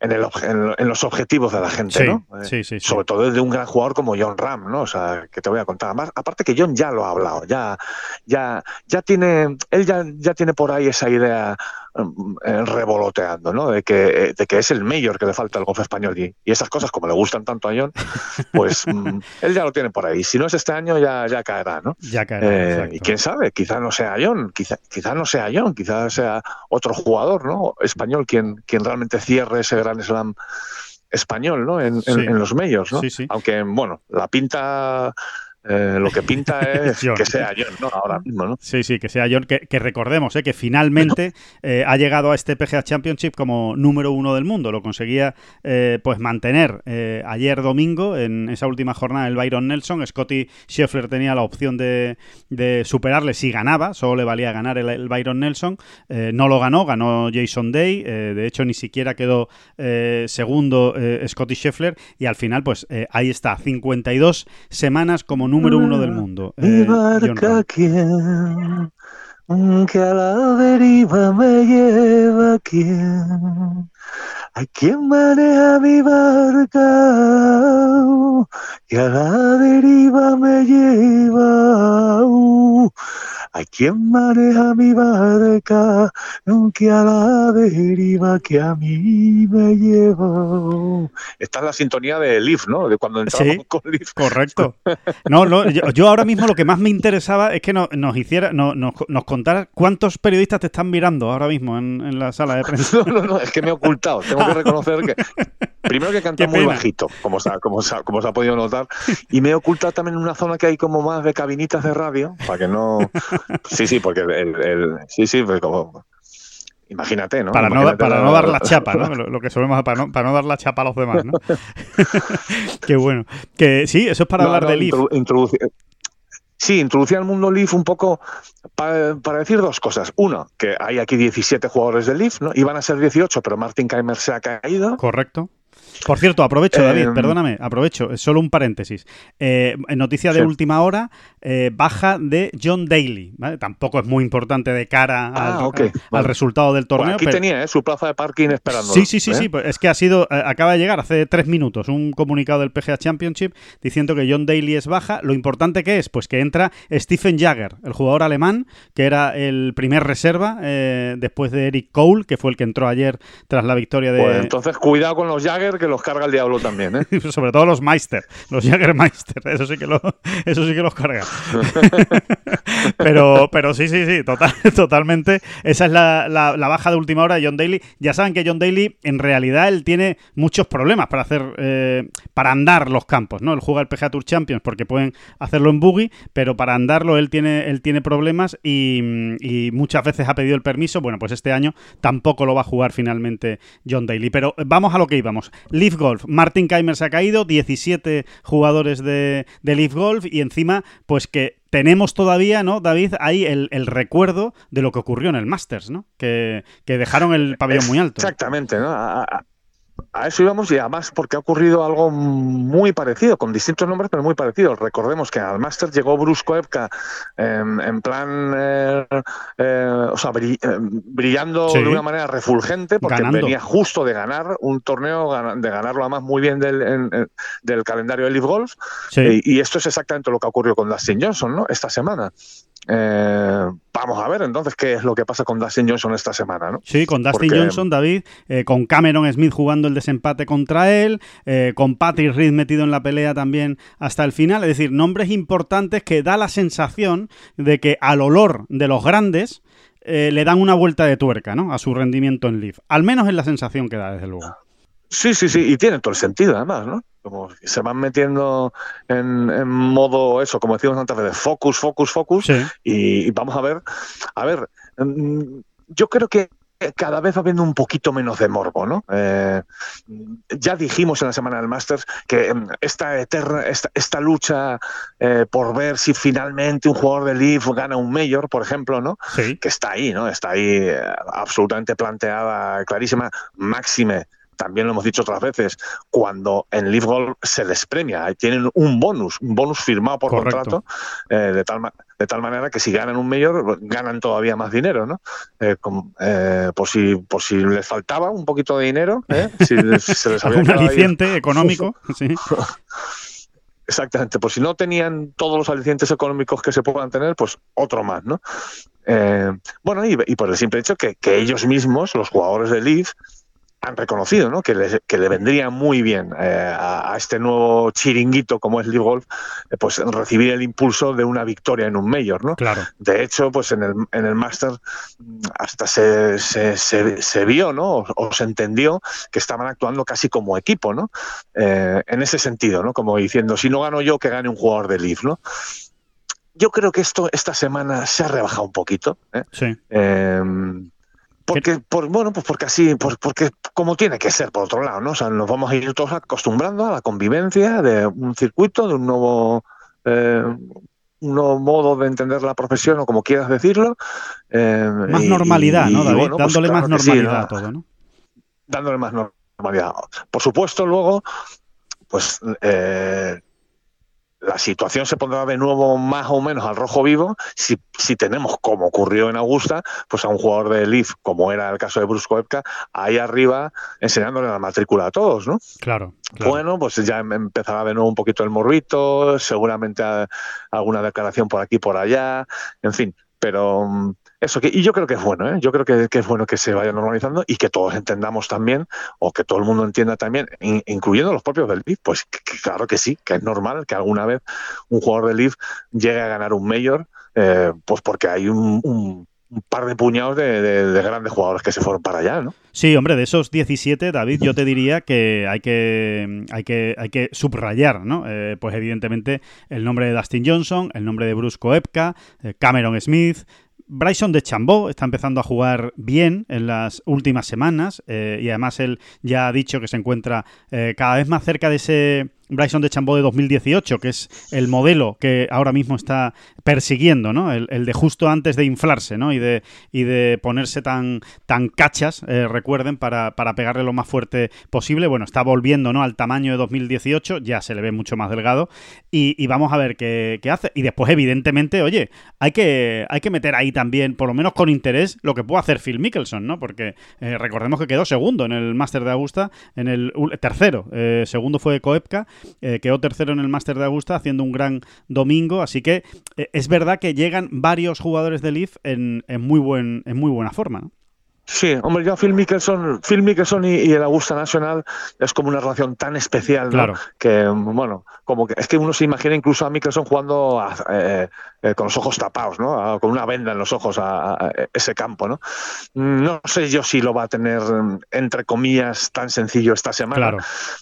en el en- en los objetivos de la gente, Sí, ¿no? Sí, sí, sí. Sobre todo de un gran jugador como John Ram, ¿no? O sea, que te voy a contar. Además, aparte que John ya lo ha hablado, ya, ya, ya tiene, él ya, ya tiene por ahí esa idea revoloteando, ¿no? De que, eh, de que es el mayor que le falta al golf español y, y esas cosas como le gustan tanto a John, pues mm, él ya lo tiene por ahí. Si no es este año, ya, ya caerá, ¿no? Ya caerá, Eh, y quién sabe, quizá no sea John, quizá, quizá no sea John, quizá sea otro jugador ¿no? español quien, quien realmente cierre ese gran slam español ¿no? en, en los medios. ¿no? Sí, sí. Aunque, bueno, la pinta, eh, lo que pinta es John. que sea John ¿no? ahora mismo. ¿no? Sí, sí, que sea John, que, que recordemos eh, que finalmente eh, ha llegado a este PGA Championship como número uno del mundo. Lo conseguía pues mantener ayer domingo en esa última jornada el Byron Nelson. Scotty Scheffler tenía la opción de, de superarle si ganaba, solo le valía ganar el, el Byron Nelson. No lo ganó, ganó Jason Day. de hecho, ni siquiera quedó segundo Scotty Scheffler. Y al final, pues ahí está, 52 semanas como número uno del mundo. Mi eh, barca, Ram. ¿quién? Que a la deriva me lleva, ¿quién? ¿A quién maneja mi barca? Que a la deriva me lleva. ¿A quién maneja mi barca? Que a la deriva que a mí me lleva. Esta es la sintonía de Leaf, ¿no? De cuando entramos Sí. con Leaf. Correcto. No, no, yo, yo ahora mismo lo que más me interesaba es que no- nos hiciera, no- nos, nos contara cuántos periodistas te están mirando ahora mismo en, en la sala de prensa. No, no, no, es que me he ocultado. Tengo que reconocer que. Primero que canta muy bajito, como se, ha, como, se ha, como se ha podido notar. Y me he ocultado también en una zona que hay como más de cabinitas de radio, para que no. Sí, sí, porque el. el- sí, sí, pues como. Imagínate, ¿no? Para no, Imagínate para la- no dar la chapa, ¿no? Lo, lo que solemos para no, para no dar la chapa a los demás, ¿no? Qué bueno. Que sí, eso es para No, hablar no, de Leaf. introdu- Sí, introducía al mundo Leaf un poco pa- para decir dos cosas. Uno, que hay aquí 17 jugadores de Leaf, ¿no? Iban a ser 18, pero Martin Keimer se ha caído. Correcto. Por cierto, aprovecho, David, Em, perdóname, aprovecho, es solo un paréntesis. Eh, noticia de Sí. última hora, eh, baja de John Daly. ¿vale? Tampoco es muy importante de cara al, Ah, al- al vale. resultado del torneo. Bueno, aquí pero- tenía ¿eh? su plaza de parking esperando. Sí, sí, sí, sí. pues es que ha sido, eh, acaba de llegar hace tres minutos un comunicado del PGA Championship diciendo que John Daly es baja. Lo importante que es, pues que entra Stephen Jagger, el jugador alemán, que era el primer reserva eh, después de Eric Cole, que fue el que entró ayer tras la victoria de. Pues entonces cuidado con los Jagger que los carga el diablo también, ¿eh? Sobre todo los Meister, los Jagermeister, eso sí que lo, eso sí que los carga. pero, pero sí, sí, sí, total, totalmente. Esa es la, la- baja de última hora de John Daly. Ya saben que John Daly, en realidad, él tiene muchos problemas para hacer, eh, para andar los campos, ¿no? Él juega el PGA Tour Champions porque pueden hacerlo en buggy, pero para andarlo él tiene, él tiene problemas y muchas veces ha pedido el permiso. Bueno, pues este año tampoco lo va a jugar finalmente John Daly. Pero vamos a lo que íbamos. Leaf Golf. Martin Keimer se ha caído, 17 jugadores de, de Leaf Golf y encima, pues que tenemos todavía, ¿no, David? Ahí el, el recuerdo de lo que ocurrió en el Masters, ¿no? Que, que dejaron el pabellón muy alto. Exactamente, ¿no? A eso íbamos y además porque ha ocurrido algo muy parecido, con distintos nombres, pero muy parecido. Recordemos que al Master llegó Bruce Koepka em, en plan, eh, eh, o sea, eh, brillando Sí. de una manera refulgente, porque Ganando. venía justo de ganar un torneo, de ganarlo además muy bien del, en- en- del calendario de Leaf Golf. Sí. Y, y esto es exactamente lo que ha ocurrido con Dustin Johnson, ¿no? Esta semana. Eh, vamos a ver entonces qué es lo que pasa con Dustin Johnson esta semana, ¿no? Sí, con Dustin Porque- Johnson, David, eh, con Cameron Smith jugando el desempate contra él, eh, con Patrick Reed metido en la pelea también hasta el final. Es decir, nombres importantes que da la sensación de que al olor de los grandes le dan una vuelta de tuerca ¿no? a su rendimiento en Leaf. Al menos es la sensación que da, desde luego. Sí, sí, sí, y tiene todo el sentido además, ¿no? Como se van metiendo en, en modo eso, como decíamos antes, de focus, focus, focus, Sí, y, y vamos a ver, a ver, mm, yo creo que cada vez va habiendo un poquito menos de morbo, ¿no? Eh, ya dijimos en la semana del Masters que mm, esta eterna, esta, esta lucha eh, por ver si finalmente un jugador de Leaf gana un Mayor, por ejemplo, ¿no? sí. que está ahí, ¿no? Está ahí eh, absolutamente planteada, clarísima, máxime. También lo hemos dicho otras veces, cuando en Leaf Golf se les premia, tienen un bonus, un bonus firmado por Correcto. contrato, eh, de, tal, de tal manera que si ganan un mayor, ganan todavía más dinero, ¿no? Eh, eh, por, si, por si les faltaba un poquito de dinero, si, si se les había Un aliciente económico. Sí. Exactamente, pues si no tenían todos los alicientes económicos que se puedan tener, pues otro más, ¿no? Eh, bueno, y, y por el simple hecho que, que ellos mismos, los jugadores de Leaf, han reconocido ¿no? que, le vendría muy bien eh, a, a este nuevo chiringuito como es Leaf Golf, eh, pues recibir el impulso de una victoria en un Mayor, ¿no? Claro. De hecho, pues en el, en el Master mm, hasta se, se, se- se vio, ¿no? O, o se entendió que estaban actuando casi como equipo, ¿no? Eh, en ese sentido, ¿no? Como diciendo, si no gano yo, que gane un jugador de Leaf, ¿no? Yo creo que esto esta semana se ha rebajado un poquito. Sí. Porque, por, bueno, pues porque así, por- porque como tiene que ser, por otro lado, ¿no? O sea, nos vamos a ir todos acostumbrando a la convivencia de un circuito, de un nuevo, eh, un nuevo modo de entender la profesión, o como quieras decirlo. eh, Más y- normalidad, y- ¿no, David? bueno, pues Dándole claro más sí, normalidad ¿no? a todo, ¿no? dándole más normalidad. Por supuesto, luego, pues eh, la situación se pondrá de nuevo más o menos al rojo vivo si, si tenemos, como ocurrió en Augusta, pues a un jugador de Leaf, como era el caso de Bruce Koepka, ahí arriba enseñándole la matrícula a todos, ¿no? Claro. claro. Bueno, pues ya em- empezará de nuevo un poquito el morbito, seguramente alguna declaración por aquí por allá, en fin, pero mm, eso que y yo creo que es bueno, ¿eh? yo creo que, es bueno que se vaya normalizando y que todos entendamos también o que todo el mundo entienda también, in- incluyendo los propios del Leaf, pues que- claro que sí, que es normal que alguna vez un jugador del Leaf llegue a ganar un mayor, eh, pues porque hay un, un- par de puñados de grandes jugadores que se fueron para allá, ¿no? Sí, hombre, de esos 17, David, yo te diría que hay que, hay que, hay que subrayar, ¿no? Eh, pues evidentemente el nombre de Dustin Johnson, el nombre de Bruce Koepka, eh, Cameron Smith, Bryson de Chambó está empezando a jugar bien en las últimas semanas eh, y además él ya ha dicho que se encuentra eh, cada vez más cerca de ese Bryson de Chambó de 2018, que es el modelo que ahora mismo está persiguiendo, ¿no? El, de justo antes de inflarse, ¿no? Y de, y de ponerse tan, tan cachas, eh, recuerden, para, para, pegarle lo más fuerte posible. Bueno, está volviendo, ¿no? Al tamaño de 2018, ya se le ve mucho más delgado. Y, vamos a ver qué, qué, hace. Y después, evidentemente, oye, hay que, hay que meter ahí también, por lo menos con interés, lo que puede hacer Phil Mickelson, ¿no? Porque eh, recordemos que quedó segundo en el Máster de Augusta, en el tercero. Eh, segundo fue Koepka, quedó tercero en el Máster de Augusta, haciendo un gran domingo. Así que es verdad que llegan varios jugadores de Leaf en, muy, buen, en muy buena forma. Sí, hombre, yo Phil Mickelson, Phil Mickelson y, el Augusta Nacional es como una relación tan especial, ¿no? Que, bueno, como que es que uno se imagina incluso a Mickelson jugando eh, eh, con los ojos tapados, ¿no? con una venda en los ojos a, ese campo, ¿no? No sé yo si lo va a tener, entre comillas, tan sencillo esta semana.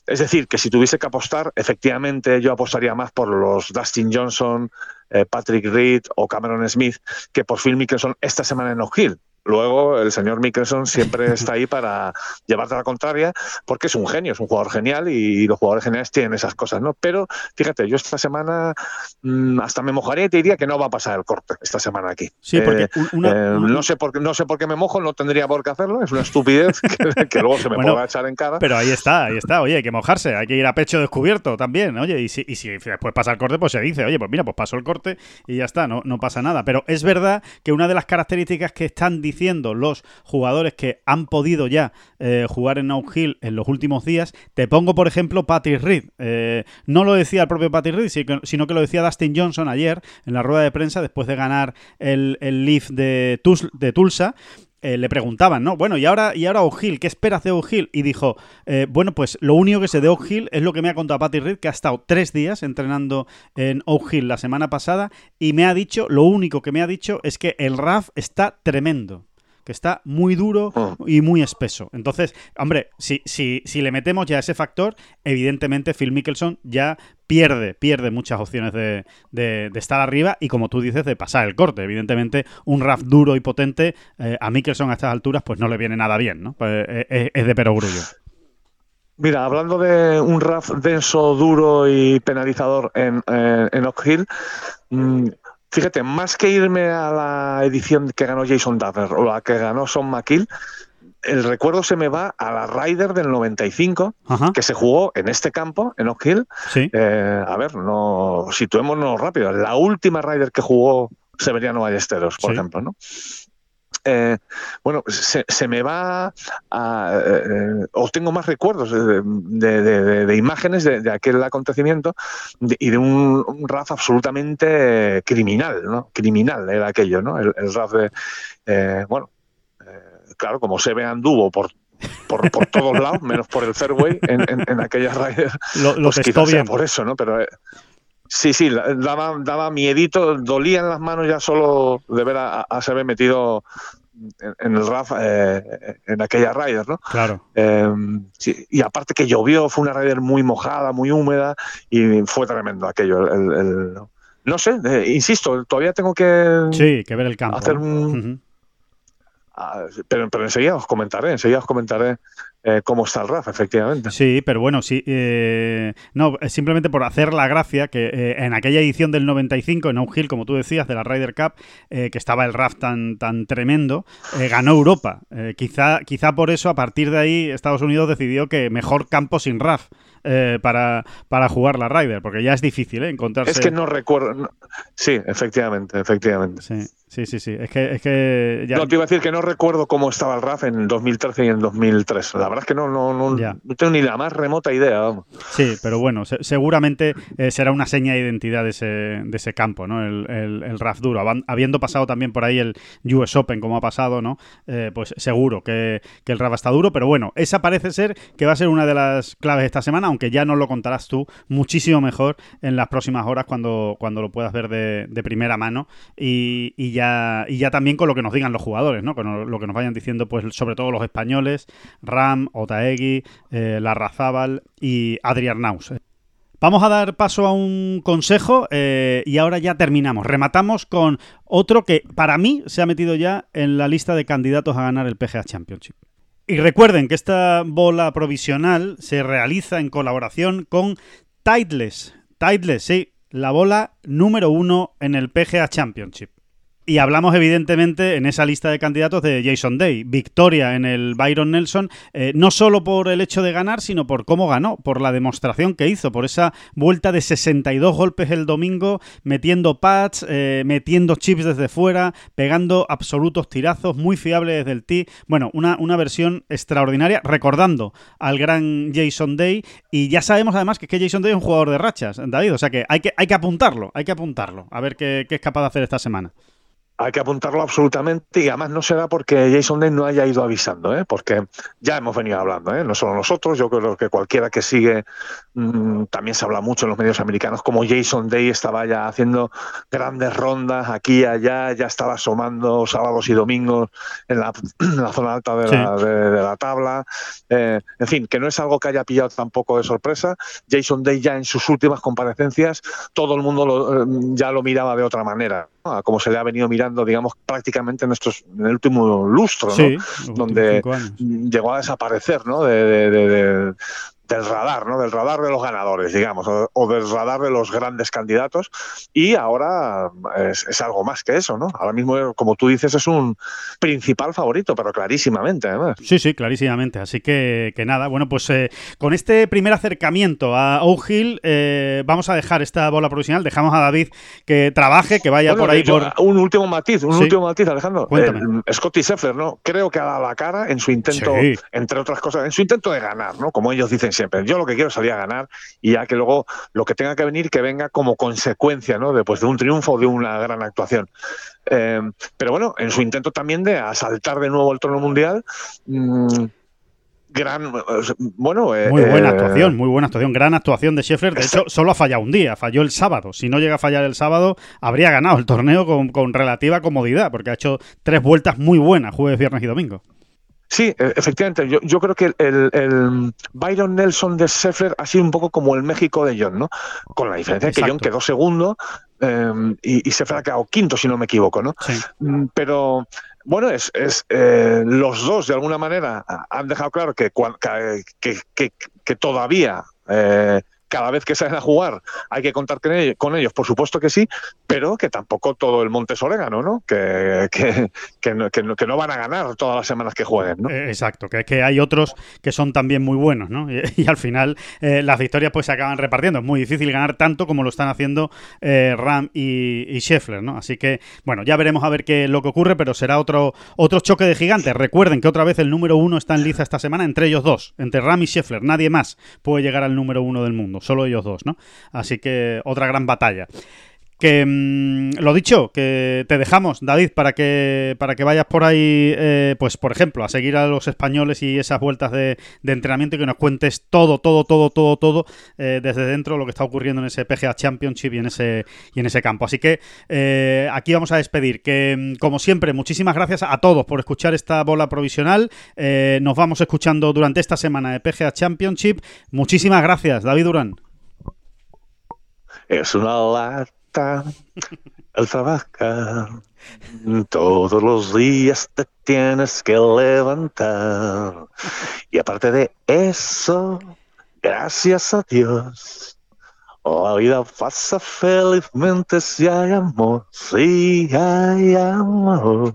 Es decir, que si tuviese que apostar, efectivamente yo apostaría más por los Dustin Johnson, eh, Patrick Reed o Cameron Smith que por Phil Mickelson esta semana en Oak Hill. Luego, el señor Mickelson siempre está ahí para llevarte a la contraria, porque es un genio, es un jugador genial y los jugadores geniales tienen esas cosas, ¿no? Pero fíjate, yo esta semana mm, hasta me mojaría y te diría que no va a pasar el corte esta semana aquí. Sí, porque eh, eh, no, sé por qué, no sé por qué me mojo, no tendría por qué hacerlo, es una estupidez que, luego se me pueda echar en cara. Pero ahí está, ahí está, oye, hay que mojarse, hay que ir a pecho descubierto también, oye, y si, y si después pasa el corte, pues se dice, oye, pues mira, pues pasó el corte y ya está, no, no pasa nada. Pero es verdad que una de las características que están diciendo los jugadores que han podido ya eh, jugar en Out Hill en los últimos días. Te pongo, por ejemplo, Patrick Reed. Eh, no lo decía el propio Patrick Reed, sino que lo decía Dustin Johnson ayer en la rueda de prensa después de ganar el, el Leaf de, de Tulsa. Eh, le preguntaban, ¿no? Bueno, y ahora, y ahora O'Hill, ¿qué esperas de O'Hill? Y dijo, bueno, pues lo único que sé de O'Hill es lo que me ha contado Patrick Reed, que ha estado tres días entrenando en O'Hill la semana pasada, y me ha dicho, lo único que me ha dicho es que el RAF está tremendo que está muy duro ah. y muy espeso. Entonces, hombre, si, si, si le metemos ya ese factor, evidentemente Phil Mickelson ya pierde, pierde muchas opciones de, de, estar arriba y como tú dices, de pasar el corte. Evidentemente, un RAF duro y potente eh, a Mickelson a estas alturas pues no le viene nada bien, ¿no? Pues, eh, es, de perogrullo. Mira, hablando de un RAF denso, duro y penalizador en, eh, en Oak Hill, mm, fíjate, más que irme a la edición que ganó Jason Dutner o la que ganó Son McKill, el recuerdo se me va a la Ryder del 95, que se jugó en este campo, en Oak Hill. Eh, a ver, no situémonos rápido. La última Ryder que jugó Severiano Ballesteros, por ejemplo, ¿no? Eh, bueno, se, me va a, eh, o tengo más recuerdos de, imágenes de, aquel acontecimiento y de un, RAF absolutamente criminal, ¿no? Criminal era aquello, ¿no? El, RAF de, eh, bueno, claro, como se ve anduvo por por, todos lados, menos por el fairway en, en, aquellas rayas. Lo, lo pues bien. por eso, ¿no? Pero Sí, sí, daba, daba miedito, dolían las manos ya solo de ver a, a se metido en, el RAF eh, en aquella Ryder, ¿no? Claro. Em, y aparte que llovió, fue una Ryder muy mojada, muy húmeda y fue tremendo aquello. no sé, eh, insisto, todavía tengo que. Sí, que ver el campo. Hacer un, ah, pero, pero enseguida os comentaré, enseguida os comentaré eh, cómo está el RAF, efectivamente. Sí, pero bueno, sí. Eh, no, simplemente por hacer la gracia que eh, en aquella edición del 95, en Hill, como tú decías, de la Ryder Cup, que estaba el RAF tan, tan tremendo, ganó Europa. quizá, quizá por eso, a partir de ahí, Estados Unidos decidió que mejor campo sin RAF. para, para jugar la Ryder, porque ya es difícil encontrarse. Es que no recuerdo. Sí, efectivamente, efectivamente. Sí. Sí, sí, sí. Es que, es que No, te iba a decir que no recuerdo cómo estaba el RAF en 2013 y en 2003. La verdad es que no, no, no, no tengo ni la más remota idea. Vamos. Sí, pero bueno, seguramente eh, será una seña de identidad de ese, de ese campo, ¿no? El, el, RAF duro. Habiendo pasado también por ahí el US Open, como ha pasado, ¿no? Eh, pues seguro que, que, el RAF está duro. Pero bueno, esa parece ser que va a ser una de las claves esta semana, aunque ya nos lo contarás tú muchísimo mejor en las próximas horas cuando, cuando lo puedas ver de, de primera mano. Y, y y ya también con lo que nos digan los jugadores, ¿no? Con lo que nos vayan diciendo, pues sobre todo los españoles, Ram, Otaegui, eh, Larrazábal y Adrián Naus. Vamos a dar paso a un consejo eh, y ahora ya terminamos. Rematamos con otro que para mí se ha metido ya en la lista de candidatos a ganar el PGA Championship. Y recuerden que esta bola provisional se realiza en colaboración con Tideless. Tideless, sí. La bola número uno en el PGA Championship. Y hablamos, evidentemente, en esa lista de candidatos de Jason Day. Victoria en el Byron Nelson, eh, no solo por el hecho de ganar, sino por cómo ganó, por la demostración que hizo, por esa vuelta de 62 golpes el domingo, metiendo pads, eh, metiendo chips desde fuera, pegando absolutos tirazos, muy fiable desde el tee. Bueno, una, una versión extraordinaria, recordando al gran Jason Day. Y ya sabemos además que, que Jason Day es un jugador de rachas, David. O sea que hay que, hay que apuntarlo, hay que apuntarlo, a ver qué es capaz de hacer esta semana. Hay que apuntarlo absolutamente y además no será porque Jason Day no haya ido avisando, ¿eh? porque ya hemos venido hablando, ¿eh? no solo nosotros, yo creo que cualquiera que sigue, mmm, también se habla mucho en los medios americanos, como Jason Day estaba ya haciendo grandes rondas aquí y allá, ya estaba asomando sábados y domingos en la, en la zona alta de la, de, de la tabla, eh, en fin, que no es algo que haya pillado tampoco de sorpresa. Jason Day ya en sus últimas comparecencias, todo el mundo lo, ya lo miraba de otra manera como se le ha venido mirando, digamos, prácticamente en, estos, en el último lustro, ¿no? Sí, donde llegó a desaparecer ¿no? de, de, de, del radar, ¿no? Del radar de los ganadores, digamos, o, o del radar de los grandes candidatos. Y ahora es, es, algo más que eso, ¿no? Ahora mismo, como tú dices, es un principal favorito, pero clarísimamente, además. Sí, sí, clarísimamente. Así que, que nada, bueno, pues eh, con este primer acercamiento a O'Hill, eh, vamos a dejar esta bola provisional. Dejamos a David que trabaje, que vaya bueno, por ahí. Yo, por... Un último matiz, un Sí. último matiz, Alejandro. Cuéntame. Eh, Scotty Scheffler, ¿no? Creo que ha dado la cara en su intento, Sí. entre otras cosas, en su intento de ganar, ¿no? Como ellos dicen siempre. Yo lo que quiero es salir a ganar y ya que luego lo que tenga que venir, que venga como consecuencia, ¿no? Después de un triunfo o de una gran actuación. Eh, pero bueno, en su intento también de asaltar de nuevo el trono mundial, mmm, gran, bueno... Eh, Muy buena eh, actuación, muy buena actuación, gran actuación de Scheffler. De hecho, solo ha fallado un día, falló el sábado. Si no llega a fallar el sábado, habría ganado el torneo con, con relativa comodidad, porque ha hecho tres vueltas muy buenas, jueves, viernes y domingo. Sí, e, efectivamente. Yo, yo creo que el, el, Byron Nelson de Scheffler ha sido un poco como el México de John, ¿no? Con la diferencia de que John quedó segundo eh, y, y Scheffler ha quedado quinto, si no me equivoco, ¿no? Sí. Pero bueno, es, es eh, los dos de alguna manera han dejado claro que, que, que, que todavía eh, cada vez que salen a jugar hay que contar con ellos, por supuesto que sí, pero que tampoco todo el monte es ¿no? Que, que, no, que, no, que no van a ganar todas las semanas que jueguen, ¿no? Eh, exacto, que, que hay otros que son también muy buenos, ¿no? Y, al final eh, las victorias pues se acaban repartiendo. Es muy difícil ganar tanto como lo están haciendo eh, Ram y, y Scheffler, ¿no? Así que, bueno, ya veremos a ver qué lo que ocurre, pero será otro, otro choque de gigantes. Recuerden que otra vez el número uno está en liza esta semana entre ellos dos, entre Ram y Scheffler. Nadie más puede llegar al número uno del mundo, solo ellos dos, ¿no? Así que otra gran batalla. Que mmm, lo dicho, que te dejamos, David, para que para que vayas por ahí, eh, pues por ejemplo, a seguir a los españoles y esas vueltas de, de entrenamiento y que nos cuentes todo, todo, todo, todo, todo eh, desde dentro lo que está ocurriendo en ese PGA Championship y en ese y en ese campo. Así que eh, aquí vamos a despedir. Que como siempre, muchísimas gracias a todos por escuchar esta bola provisional. Nos vamos escuchando durante esta semana de PGA Championship. Muchísimas gracias, David Durán. Es una lata el trabajar. Todos los días te tienes que levantar. Y aparte de eso, gracias a Dios, la vida pasa felizmente si hay amor, si hay amor.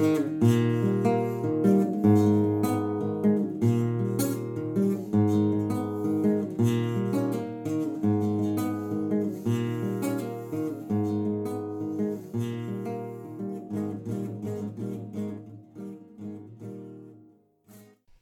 Música